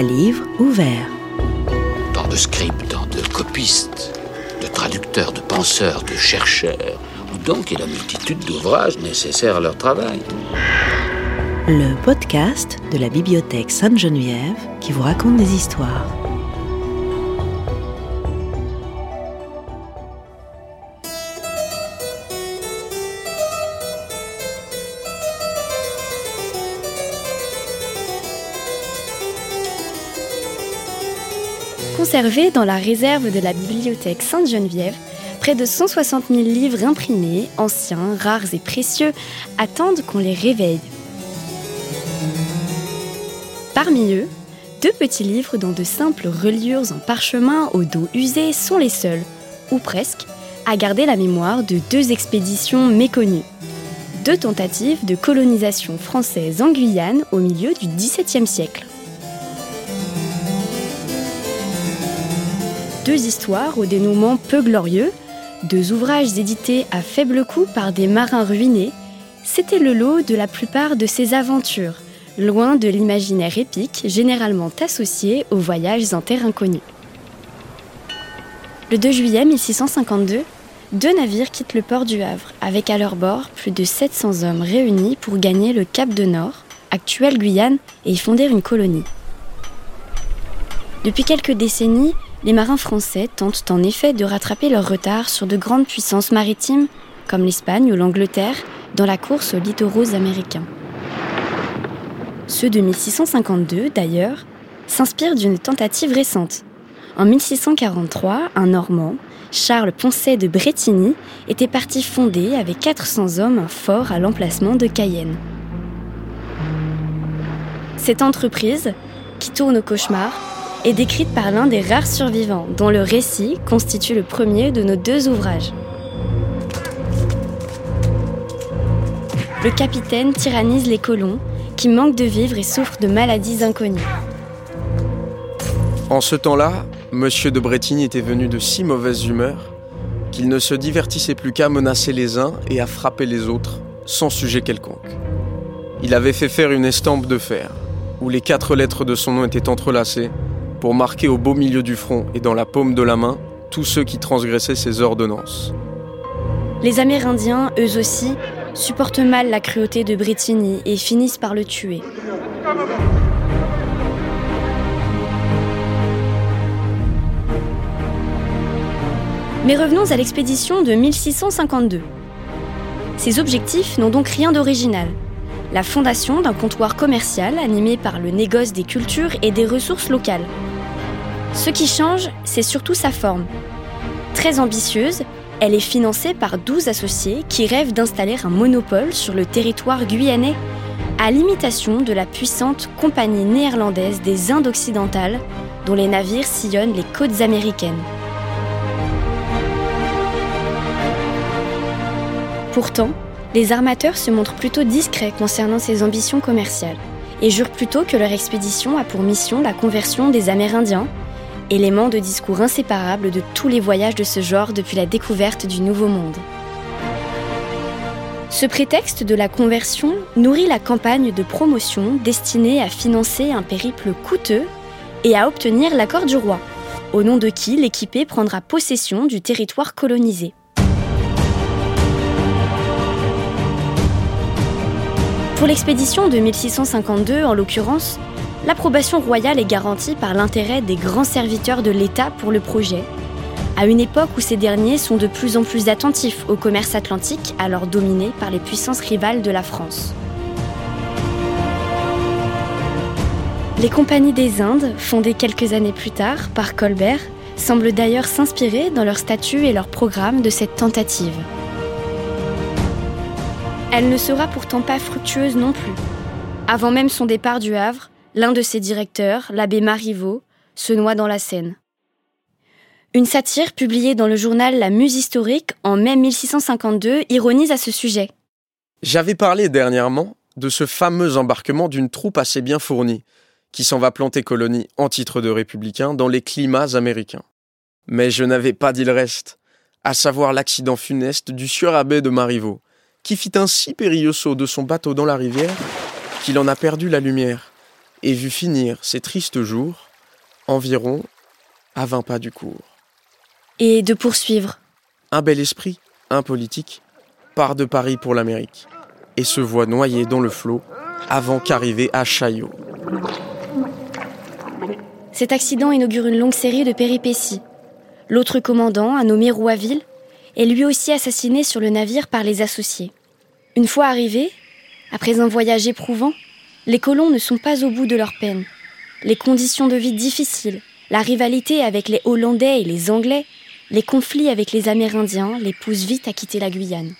à livre ouvert. Tant de scripts, de copistes, de traducteurs, de penseurs, de chercheurs, ou donc et la multitude d'ouvrages nécessaires à leur travail. Le podcast de la bibliothèque Sainte-Geneviève qui vous raconte des histoires. Conservés dans la réserve de la bibliothèque Sainte-Geneviève, près de 160 000 livres imprimés, anciens, rares et précieux, attendent qu'on les réveille. Parmi eux, deux petits livres dont de simples reliures en parchemin au dos usé sont les seuls, ou presque, à garder la mémoire de deux expéditions méconnues. Deux tentatives de colonisation française en Guyane au milieu du XVIIe siècle. Deux histoires au dénouement peu glorieux, deux ouvrages édités à faible coût par des marins ruinés, c'était le lot de la plupart de ces aventures, loin de l'imaginaire épique généralement associé aux voyages en terre inconnue. Le 2 juillet 1652, deux navires quittent le port du Havre, avec à leur bord plus de 700 hommes réunis pour gagner le Cap de Nord, actuelle Guyane, et y fonder une colonie. Depuis quelques décennies, les marins français tentent en effet de rattraper leur retard sur de grandes puissances maritimes, comme l'Espagne ou l'Angleterre, dans la course aux littoraux américains. Ceux de 1652, d'ailleurs, s'inspirent d'une tentative récente. En 1643, un Normand, Charles Poncet de Bretigny, était parti fonder avec 400 hommes un fort à l'emplacement de Cayenne. Cette entreprise, qui tourne au cauchemar, est décrite par l'un des rares survivants, dont le récit constitue le premier de nos deux ouvrages. Le capitaine tyrannise les colons, qui manquent de vivre et souffrent de maladies inconnues. En ce temps-là, Monsieur de Bretigny était venu de si mauvaise humeur qu'il ne se divertissait plus qu'à menacer les uns et à frapper les autres, sans sujet quelconque. Il avait fait faire une estampe de fer, où les quatre lettres de son nom étaient entrelacées pour marquer au beau milieu du front et dans la paume de la main tous ceux qui transgressaient ses ordonnances. Les Amérindiens, eux aussi, supportent mal la cruauté de Bretigny et finissent par le tuer. Mais revenons à l'expédition de 1652. Ses objectifs n'ont donc rien d'original. La fondation d'un comptoir commercial animé par le négoce des cultures et des ressources locales. Ce qui change, c'est surtout sa forme. Très ambitieuse, elle est financée par 12 associés qui rêvent d'installer un monopole sur le territoire guyanais, à l'imitation de la puissante Compagnie néerlandaise des Indes occidentales, dont les navires sillonnent les côtes américaines. Pourtant, les armateurs se montrent plutôt discrets concernant ces ambitions commerciales et jurent plutôt que leur expédition a pour mission la conversion des Amérindiens élément de discours inséparable de tous les voyages de ce genre depuis la découverte du Nouveau Monde. Ce prétexte de la conversion nourrit la campagne de promotion destinée à financer un périple coûteux et à obtenir l'accord du roi, au nom de qui l'équipé prendra possession du territoire colonisé. Pour l'expédition de 1652, en l'occurrence, l'approbation royale est garantie par l'intérêt des grands serviteurs de l'État pour le projet, à une époque où ces derniers sont de plus en plus attentifs au commerce atlantique, alors dominé par les puissances rivales de la France. Les compagnies des Indes, fondées quelques années plus tard par Colbert, semblent d'ailleurs s'inspirer dans leur statut et leur programme de cette tentative. Elle ne sera pourtant pas fructueuse non plus. Avant même son départ du Havre, L'un de ses directeurs, l'abbé Marivaux, se noie dans la Seine. Une satire publiée dans le journal La Muse historique en mai 1652 ironise à ce sujet. J'avais parlé dernièrement de ce fameux embarquement d'une troupe assez bien fournie, qui s'en va planter colonie en titre de républicain dans les climats américains. Mais je n'avais pas dit le reste, à savoir l'accident funeste du sieur abbé de Marivaux, qui fit un si périlleux saut de son bateau dans la rivière qu'il en a perdu la lumière et vit finir ses tristes jours environ à 20 pas du cours. Et de poursuivre. Un bel esprit, un politique, part de Paris pour l'Amérique et se voit noyé dans le flot avant qu'arriver à Chaillot. Cet accident inaugure une longue série de péripéties. L'autre commandant, un nommé Rouaville, est lui aussi assassiné sur le navire par les associés. Une fois arrivés, après un voyage éprouvant, les colons ne sont pas au bout de leur peine. Les conditions de vie difficiles, la rivalité avec les Hollandais et les Anglais, les conflits avec les Amérindiens les poussent vite à quitter la Guyane.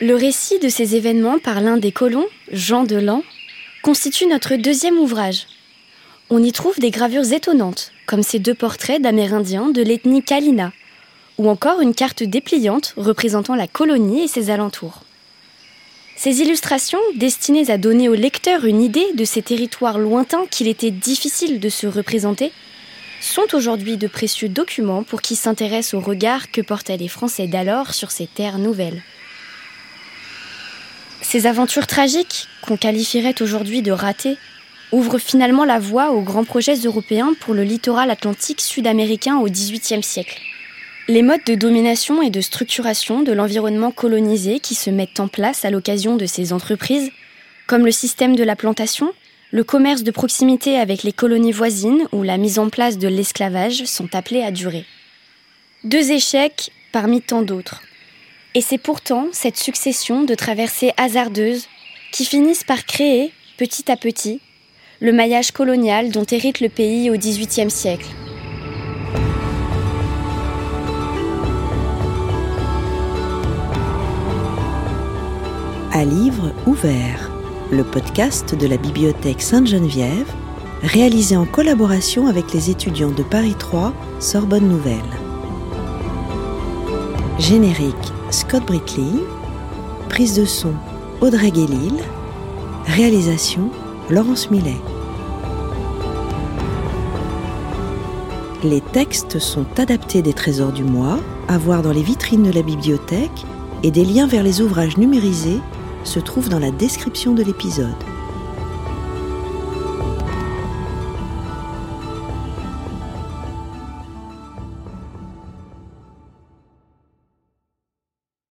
Le récit de ces événements par l'un des colons, Jean Delan, constitue notre deuxième ouvrage. On y trouve des gravures étonnantes, comme ces deux portraits d'Amérindiens de l'ethnie Kalina, ou encore une carte dépliante représentant la colonie et ses alentours. Ces illustrations, destinées à donner au lecteur une idée de ces territoires lointains qu'il était difficile de se représenter, sont aujourd'hui de précieux documents pour qui s'intéresse au regard que portaient les Français d'alors sur ces terres nouvelles. Ces aventures tragiques, qu'on qualifierait aujourd'hui de ratées, ouvrent finalement la voie aux grands projets européens pour le littoral atlantique sud-américain au XVIIIe siècle. Les modes de domination et de structuration de l'environnement colonisé qui se mettent en place à l'occasion de ces entreprises, comme le système de la plantation, le commerce de proximité avec les colonies voisines ou la mise en place de l'esclavage sont appelés à durer. Deux échecs parmi tant d'autres. Et c'est pourtant cette succession de traversées hasardeuses qui finissent par créer, petit à petit, le maillage colonial dont hérite le pays au XVIIIe siècle. À livre ouvert, le podcast de la Bibliothèque Sainte-Geneviève, réalisé en collaboration avec les étudiants de Paris 3, Sorbonne Nouvelle. Générique Scott Brickley, prise de son Audrey Guélil, réalisation Laurence Millet. Les textes sont adaptés des trésors du mois, à voir dans les vitrines de la bibliothèque, et des liens vers les ouvrages numérisés se trouvent dans la description de l'épisode.